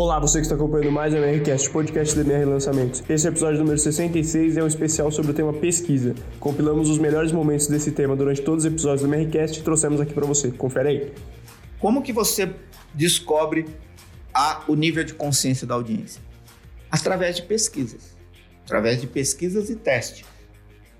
Olá, você que está acompanhando mais a MRCast, podcast da MR Lançamentos. Esse é episódio número 66 e é um especial sobre o tema pesquisa. Compilamos os melhores momentos desse tema durante todos os episódios do MRCast e trouxemos aqui para você. Confere aí. Como que você descobre a, o nível de consciência da audiência? Através de pesquisas. Através de pesquisas e testes.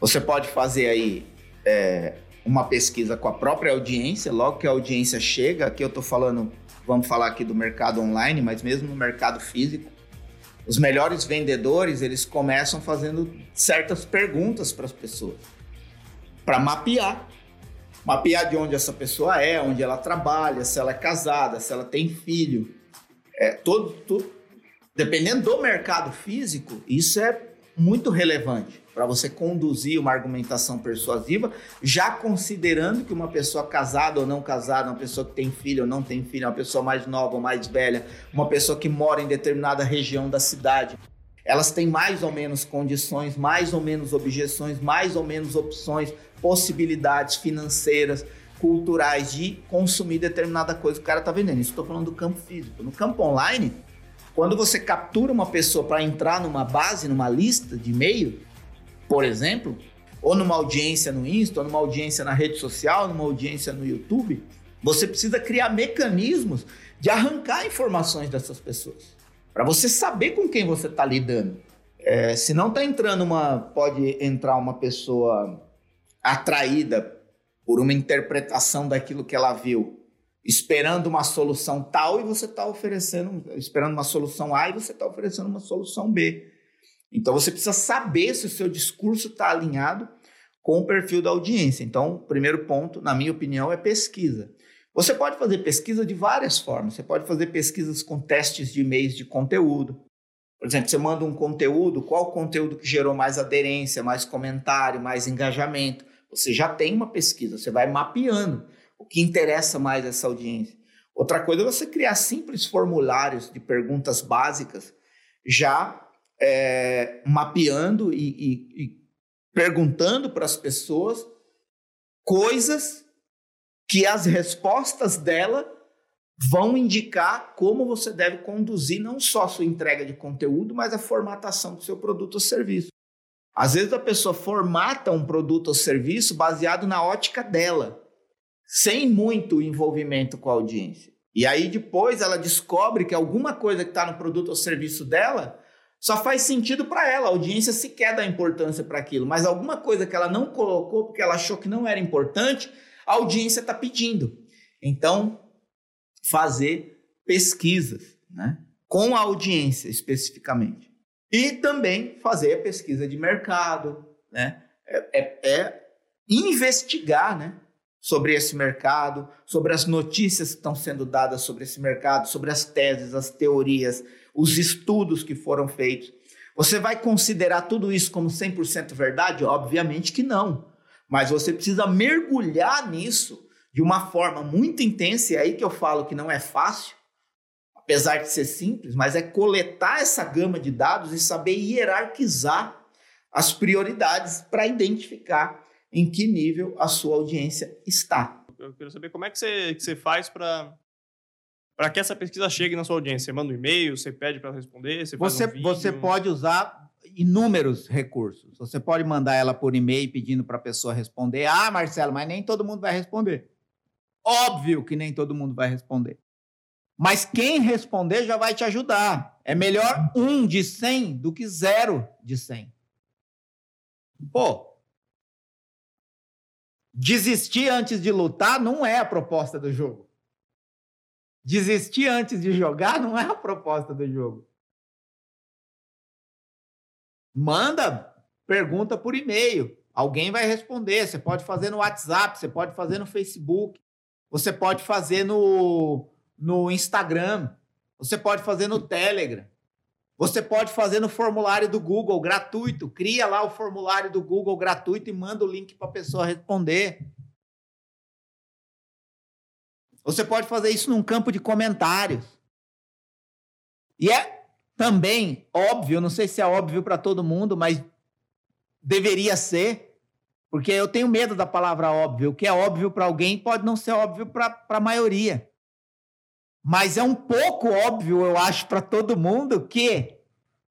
Você pode fazer aí é, uma pesquisa com a própria audiência, logo que a audiência chega, aqui eu estou falando vamos falar aqui do mercado online, mas mesmo no mercado físico, os melhores vendedores, eles começam fazendo certas perguntas para as pessoas, para mapear. Mapear de onde essa pessoa é, onde ela trabalha, se ela é casada, se ela tem filho. É, todo, todo, dependendo do mercado físico, isso é muito relevante para você conduzir uma argumentação persuasiva, já considerando que uma pessoa casada ou não casada, uma pessoa que tem filho ou não tem filho, uma pessoa mais nova ou mais velha, uma pessoa que mora em determinada região da cidade, elas têm mais ou menos condições, mais ou menos objeções, mais ou menos opções, possibilidades financeiras, culturais de consumir determinada coisa que o cara está vendendo. Isso estou falando do campo físico. No campo online, quando você captura uma pessoa para entrar numa base, numa lista de e-mail, por exemplo, ou numa audiência no Insta, ou numa audiência na rede social, numa audiência no YouTube, você precisa criar mecanismos de arrancar informações dessas pessoas. Para você saber com quem você está lidando. É, se não está entrando uma. Pode entrar uma pessoa atraída por uma interpretação daquilo que ela viu, esperando uma solução tal, e você está oferecendo, esperando uma solução A e você está oferecendo uma solução B. Então você precisa saber se o seu discurso está alinhado com o perfil da audiência. Então, o primeiro ponto, na minha opinião, é pesquisa. Você pode fazer pesquisa de várias formas. Você pode fazer pesquisas com testes de e-mails de conteúdo. Por exemplo, você manda um conteúdo, qual conteúdo que gerou mais aderência, mais comentário, mais engajamento. Você já tem uma pesquisa, você vai mapeando o que interessa mais essa audiência. Outra coisa é você criar simples formulários de perguntas básicas já é, mapeando e, e, e perguntando para as pessoas coisas que as respostas dela vão indicar como você deve conduzir não só a sua entrega de conteúdo, mas a formatação do seu produto ou serviço. Às vezes a pessoa formata um produto ou serviço baseado na ótica dela, sem muito envolvimento com a audiência. E aí depois ela descobre que alguma coisa que está no produto ou serviço dela só faz sentido para ela, a audiência sequer dá importância para aquilo, mas alguma coisa que ela não colocou porque ela achou que não era importante, a audiência está pedindo. Então, fazer pesquisas né, com a audiência especificamente. E também fazer a pesquisa de mercado, né, é, é, é investigar né, sobre esse mercado, sobre as notícias que estão sendo dadas sobre esse mercado, sobre as teses, as teorias, os estudos que foram feitos. Você vai considerar tudo isso como 100% verdade? Obviamente que não. Mas você precisa mergulhar nisso de uma forma muito intensa, e é aí que eu falo que não é fácil, apesar de ser simples, mas é coletar essa gama de dados e saber hierarquizar as prioridades para identificar em que nível a sua audiência está. Eu quero saber como é que você, que você faz para para que essa pesquisa chegue na sua audiência? Você manda um e-mail, você pede para responder, você você, um você pode usar inúmeros recursos. Você pode mandar ela por e-mail pedindo para a pessoa responder. Ah, Marcelo, mas nem todo mundo vai responder. Óbvio que nem todo mundo vai responder. Mas quem responder já vai te ajudar. É melhor um de 100 do que zero de 100. Pô, desistir antes de lutar não é a proposta do jogo. Desistir antes de jogar não é a proposta do jogo. Manda pergunta por e-mail. Alguém vai responder. Você pode fazer no WhatsApp, você pode fazer no Facebook, você pode fazer no, no Instagram, você pode fazer no Telegram. Você pode fazer no formulário do Google gratuito. Cria lá o formulário do Google gratuito e manda o link para a pessoa responder. Você pode fazer isso num campo de comentários. E é também óbvio, não sei se é óbvio para todo mundo, mas deveria ser, porque eu tenho medo da palavra óbvio. O que é óbvio para alguém pode não ser óbvio para a maioria. Mas é um pouco óbvio, eu acho, para todo mundo que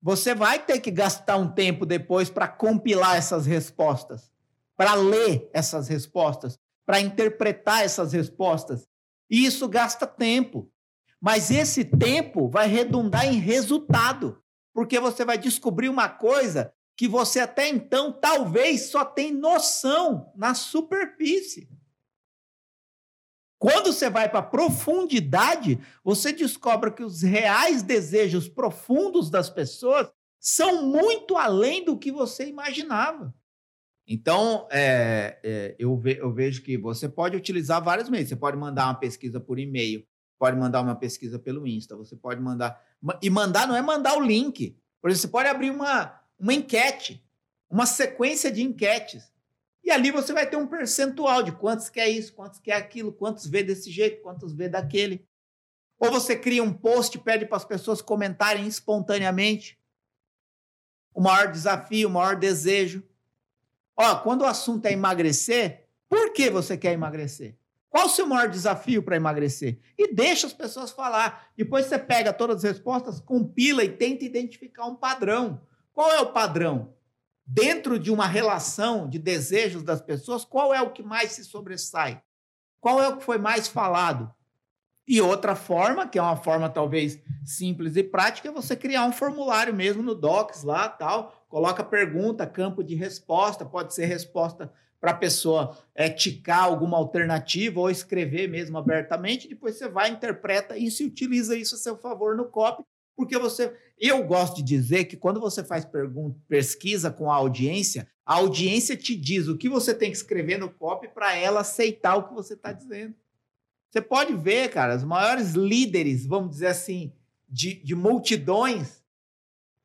você vai ter que gastar um tempo depois para compilar essas respostas, para ler essas respostas, para interpretar essas respostas. E isso gasta tempo. Mas esse tempo vai redundar em resultado, porque você vai descobrir uma coisa que você até então talvez só tem noção na superfície. Quando você vai para a profundidade, você descobre que os reais desejos profundos das pessoas são muito além do que você imaginava. Então, é, é, eu, ve, eu, vejo que você pode utilizar vários meios. Você pode mandar uma pesquisa por e-mail, pode mandar uma pesquisa pelo Insta, você pode mandar. E mandar não é mandar o link. Por exemplo, você pode abrir uma, uma enquete, uma sequência de enquetes. E ali você vai ter um percentual de quantos quer isso, quantos quer aquilo, quantos vê desse jeito, quantos vê daquele. Ou você cria um post e pede para as pessoas comentarem espontaneamente. O maior desafio, o maior desejo. Ó, quando o assunto é emagrecer, por que você quer emagrecer? Qual o seu maior desafio para emagrecer? E deixa as pessoas falar. Depois você pega todas as respostas, compila e tenta identificar um padrão. Qual é o padrão? Dentro de uma relação de desejos das pessoas, qual é o que mais se sobressai? Qual é o que foi mais falado? E outra forma, que é uma forma talvez simples e prática, é você criar um formulário mesmo no Docs lá, tal, coloca pergunta, campo de resposta, pode ser resposta para a pessoa é, ticar alguma alternativa ou escrever mesmo abertamente, depois você vai, interpreta isso e utiliza isso a seu favor no copy porque você. Eu gosto de dizer que quando você faz pesquisa com a audiência, a audiência te diz o que você tem que escrever no copy para ela aceitar o que você está dizendo. Você pode ver, cara, os maiores líderes, vamos dizer assim, de, de multidões,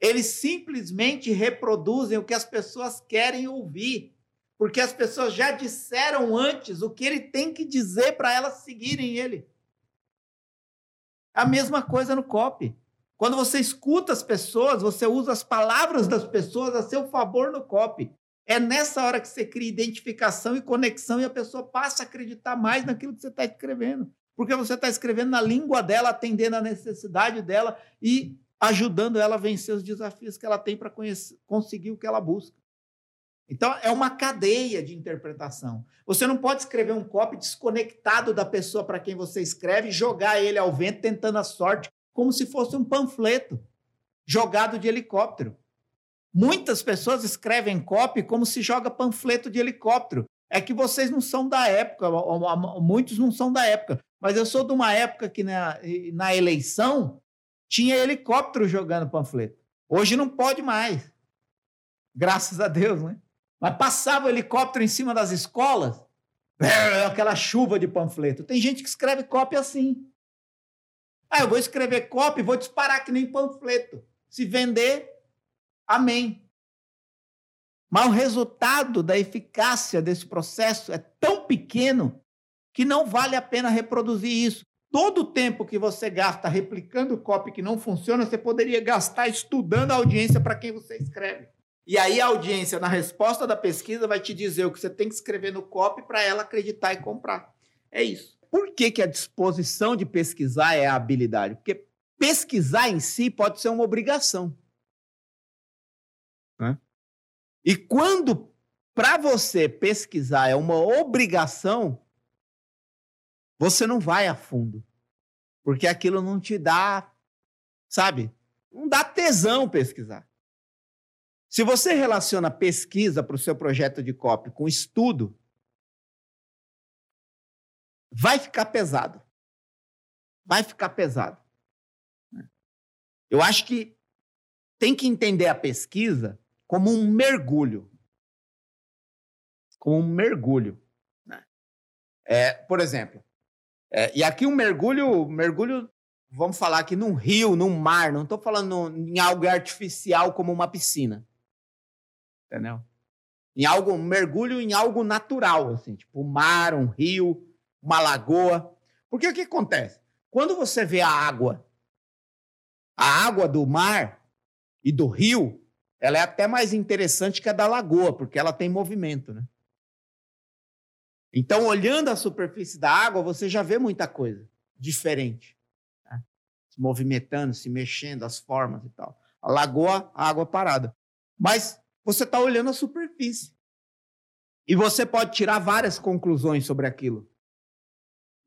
eles simplesmente reproduzem o que as pessoas querem ouvir. Porque as pessoas já disseram antes o que ele tem que dizer para elas seguirem ele. A mesma coisa no copy. Quando você escuta as pessoas, você usa as palavras das pessoas a seu favor no copy. É nessa hora que você cria identificação e conexão e a pessoa passa a acreditar mais naquilo que você está escrevendo. Porque você está escrevendo na língua dela, atendendo a necessidade dela e ajudando ela a vencer os desafios que ela tem para conseguir o que ela busca. Então, é uma cadeia de interpretação. Você não pode escrever um copy desconectado da pessoa para quem você escreve jogar ele ao vento tentando a sorte como se fosse um panfleto jogado de helicóptero. Muitas pessoas escrevem copy como se joga panfleto de helicóptero. É que vocês não são da época, muitos não são da época, mas eu sou de uma época que na, na eleição tinha helicóptero jogando panfleto. Hoje não pode mais. Graças a Deus, né? Mas passava o helicóptero em cima das escolas, aquela chuva de panfleto. Tem gente que escreve cópia assim. Ah, eu vou escrever copy, vou disparar que nem panfleto. Se vender, amém. Mas o resultado da eficácia desse processo é tão pequeno que não vale a pena reproduzir isso. Todo o tempo que você gasta replicando copy que não funciona, você poderia gastar estudando a audiência para quem você escreve. E aí a audiência, na resposta da pesquisa, vai te dizer o que você tem que escrever no copy para ela acreditar e comprar. É isso. Por que, que a disposição de pesquisar é a habilidade? Porque pesquisar em si pode ser uma obrigação. Né? E quando para você pesquisar é uma obrigação, você não vai a fundo. Porque aquilo não te dá, sabe? Não dá tesão pesquisar. Se você relaciona pesquisa para o seu projeto de copy com estudo, vai ficar pesado. Vai ficar pesado. Eu acho que tem que entender a pesquisa como um mergulho. Como um mergulho. Né? É, por exemplo, é, e aqui um mergulho, mergulho, vamos falar aqui num rio, num mar, não estou falando em algo artificial como uma piscina. Entendeu? Em algo, um mergulho em algo natural, assim, tipo um mar, um rio, uma lagoa. Porque o que acontece? Quando você vê a água, a água do mar e do rio, ela é até mais interessante que a da lagoa, porque ela tem movimento, né? Então, olhando a superfície da água, você já vê muita coisa diferente. se movimentando, se mexendo, as formas e tal. A lagoa, a água parada. Mas você está olhando a superfície. E você pode tirar várias conclusões sobre aquilo,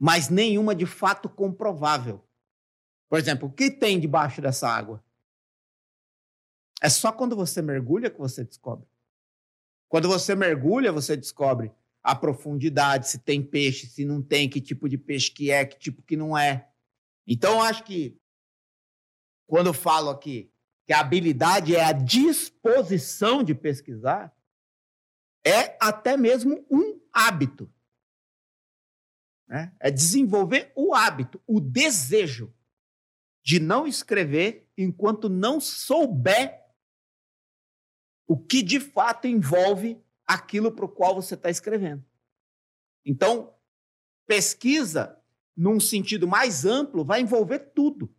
mas nenhuma de fato comprovável. Por exemplo, o que tem debaixo dessa água? É só quando você mergulha que você descobre. Quando você mergulha, você descobre a profundidade, se tem peixe, se não tem, que tipo de peixe que é, que tipo que não é. Então, acho que quando eu falo aqui que a habilidade é a disposição de pesquisar, é até mesmo um hábito. Né? É desenvolver o hábito, o desejo de não escrever enquanto não souber o que de fato envolve aquilo para o qual você está escrevendo. Então, pesquisa, num sentido mais amplo, vai envolver tudo.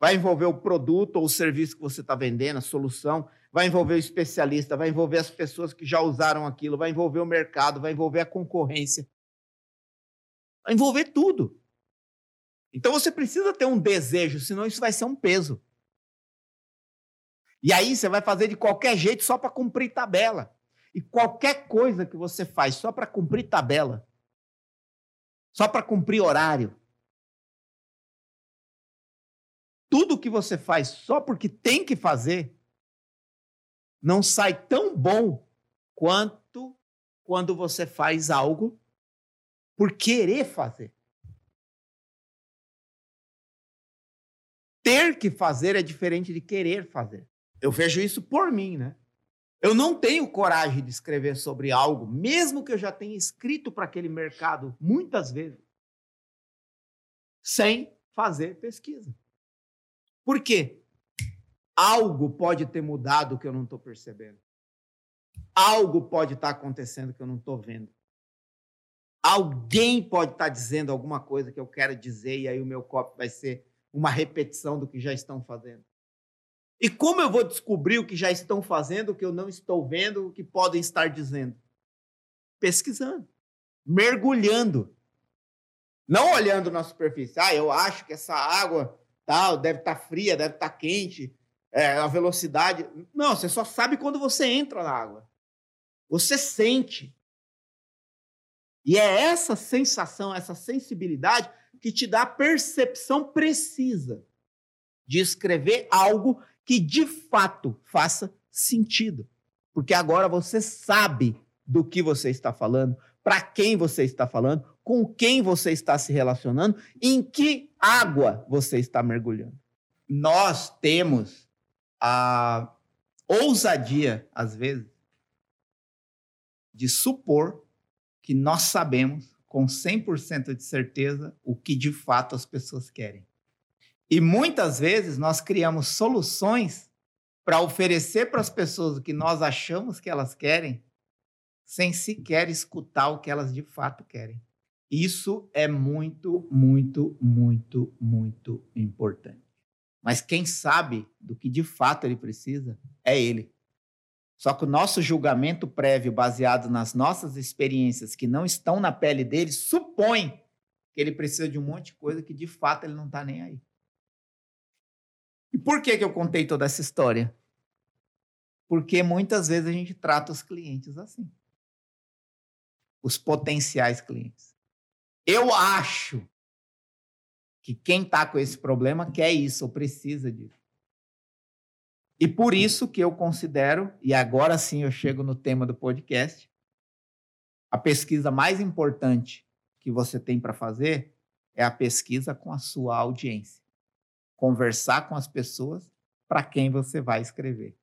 Vai envolver o produto ou o serviço que você está vendendo, a solução, vai envolver o especialista, vai envolver as pessoas que já usaram aquilo, vai envolver o mercado, vai envolver a concorrência. Envolver tudo. Então você precisa ter um desejo, senão isso vai ser um peso. E aí você vai fazer de qualquer jeito só para cumprir tabela. E qualquer coisa que você faz só para cumprir tabela, só para cumprir horário, tudo que você faz só porque tem que fazer, não sai tão bom quanto quando você faz algo por querer fazer. Ter que fazer é diferente de querer fazer. Eu vejo isso por mim, né? Eu não tenho coragem de escrever sobre algo, mesmo que eu já tenha escrito para aquele mercado muitas vezes, sem fazer pesquisa. Por quê? Algo pode ter mudado que eu não estou percebendo. Algo pode estar tá acontecendo que eu não estou vendo. Alguém pode estar tá dizendo alguma coisa que eu quero dizer e aí o meu copo vai ser uma repetição do que já estão fazendo. E como eu vou descobrir o que já estão fazendo, o que eu não estou vendo, o que podem estar dizendo? Pesquisando, mergulhando. Não olhando na superfície. Ah, eu acho que essa água tal deve estar tá fria, deve estar tá quente é, a velocidade. Não, você só sabe quando você entra na água. Você sente. E é essa sensação, essa sensibilidade que te dá a percepção precisa de escrever algo que de fato faça sentido. Porque agora você sabe do que você está falando, para quem você está falando, com quem você está se relacionando, em que água você está mergulhando. Nós temos a ousadia, às vezes, de supor que nós sabemos com 100% de certeza o que de fato as pessoas querem. E muitas vezes nós criamos soluções para oferecer para as pessoas o que nós achamos que elas querem, sem sequer escutar o que elas de fato querem. Isso é muito, muito, muito, muito importante. Mas quem sabe do que de fato ele precisa é ele. Só que o nosso julgamento prévio, baseado nas nossas experiências que não estão na pele dele, supõe que ele precisa de um monte de coisa que de fato ele não está nem aí. E por que, que eu contei toda essa história? Porque muitas vezes a gente trata os clientes assim. Os potenciais clientes. Eu acho que quem está com esse problema quer isso ou precisa disso. E por isso que eu considero, e agora sim eu chego no tema do podcast, a pesquisa mais importante que você tem para fazer é a pesquisa com a sua audiência. Conversar com as pessoas para quem você vai escrever.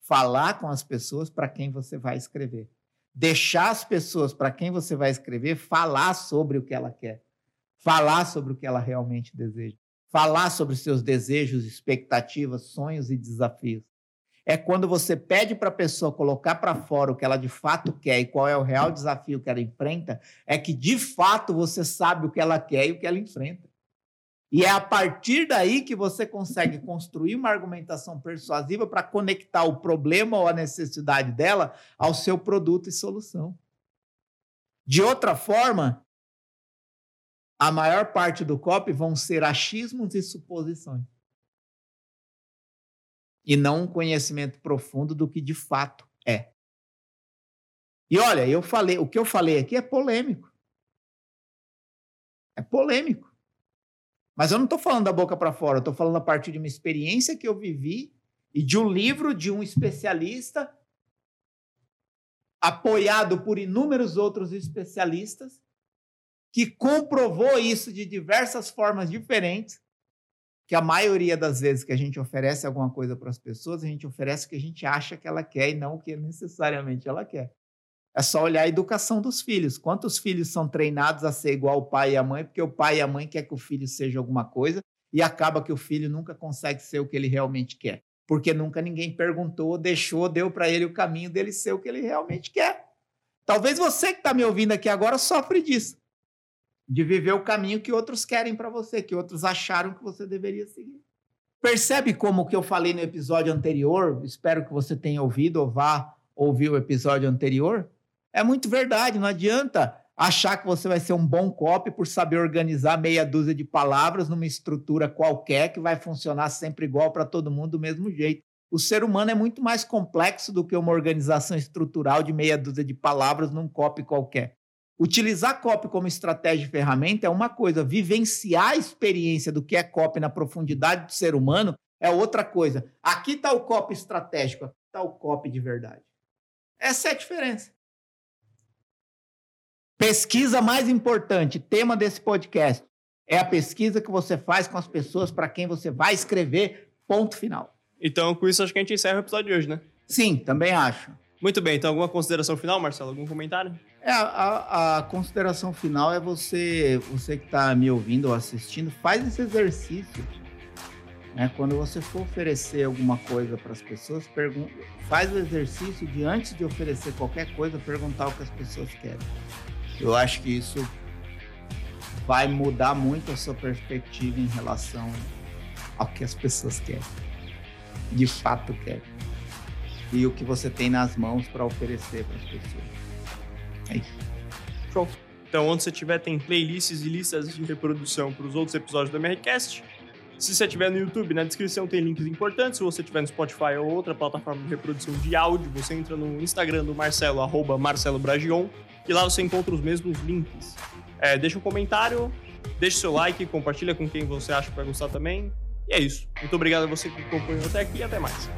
Falar com as pessoas para quem você vai escrever. Deixar as pessoas para quem você vai escrever falar sobre o que ela quer falar sobre o que ela realmente deseja, falar sobre seus desejos, expectativas, sonhos e desafios. É quando você pede para a pessoa colocar para fora o que ela de fato quer e qual é o real desafio que ela enfrenta, é que de fato você sabe o que ela quer e o que ela enfrenta. E é a partir daí que você consegue construir uma argumentação persuasiva para conectar o problema ou a necessidade dela ao seu produto e solução. De outra forma, a maior parte do copy vão ser achismos e suposições. E não um conhecimento profundo do que de fato é. E olha, eu falei, o que eu falei aqui é polêmico. É polêmico. Mas eu não estou falando da boca para fora, eu estou falando a partir de uma experiência que eu vivi e de um livro de um especialista apoiado por inúmeros outros especialistas que comprovou isso de diversas formas diferentes, que a maioria das vezes que a gente oferece alguma coisa para as pessoas, a gente oferece o que a gente acha que ela quer e não o que necessariamente ela quer. É só olhar a educação dos filhos. Quantos filhos são treinados a ser igual o pai e a mãe, porque o pai e a mãe quer que o filho seja alguma coisa e acaba que o filho nunca consegue ser o que ele realmente quer, porque nunca ninguém perguntou, deixou, deu para ele o caminho dele ser o que ele realmente quer. Talvez você que está me ouvindo aqui agora sofre disso, de viver o caminho que outros querem para você, que outros acharam que você deveria seguir. Percebe como que eu falei no episódio anterior? Espero que você tenha ouvido ou vá ouvir o episódio anterior é muito verdade, não adianta achar que você vai ser um bom copy por saber organizar meia dúzia de palavras numa estrutura qualquer que vai funcionar sempre igual para todo mundo do mesmo jeito. O ser humano é muito mais complexo do que uma organização estrutural de meia dúzia de palavras num copy qualquer. Utilizar copy como estratégia e ferramenta é uma coisa, vivenciar a experiência do que é copy na profundidade do ser humano é outra coisa. Aqui está o copy estratégico, aqui está o copy de verdade. Essa é a diferença. Pesquisa mais importante, tema desse podcast, é a pesquisa que você faz com as pessoas para quem você vai escrever, ponto final. Então, com isso, acho que a gente encerra o episódio de hoje, né? Sim, também acho. Muito bem, então alguma consideração final, Marcelo? Algum comentário? É, a, a consideração final é você, você que está me ouvindo ou assistindo, faz esse exercício. Né? Quando você for oferecer alguma coisa para as pessoas, faz o exercício de antes de oferecer qualquer coisa, perguntar o que as pessoas querem. Eu acho que isso vai mudar muito a sua perspectiva em relação ao que as pessoas querem, de fato querem, e o que você tem nas mãos para oferecer para as pessoas. É isso. Show. Então, onde você tiver, tem playlists e listas de reprodução para os outros episódios do MRCast. Se você estiver no YouTube, na descrição tem links importantes. Se você estiver no Spotify ou outra plataforma de reprodução de áudio, você entra no Instagram do Marcelo, arroba Marcelo Bragion, e lá você encontra os mesmos links. É, deixa um comentário, deixa seu like, compartilha com quem você acha que vai gostar também. E é isso. Muito obrigado a você que acompanhou até aqui e até mais.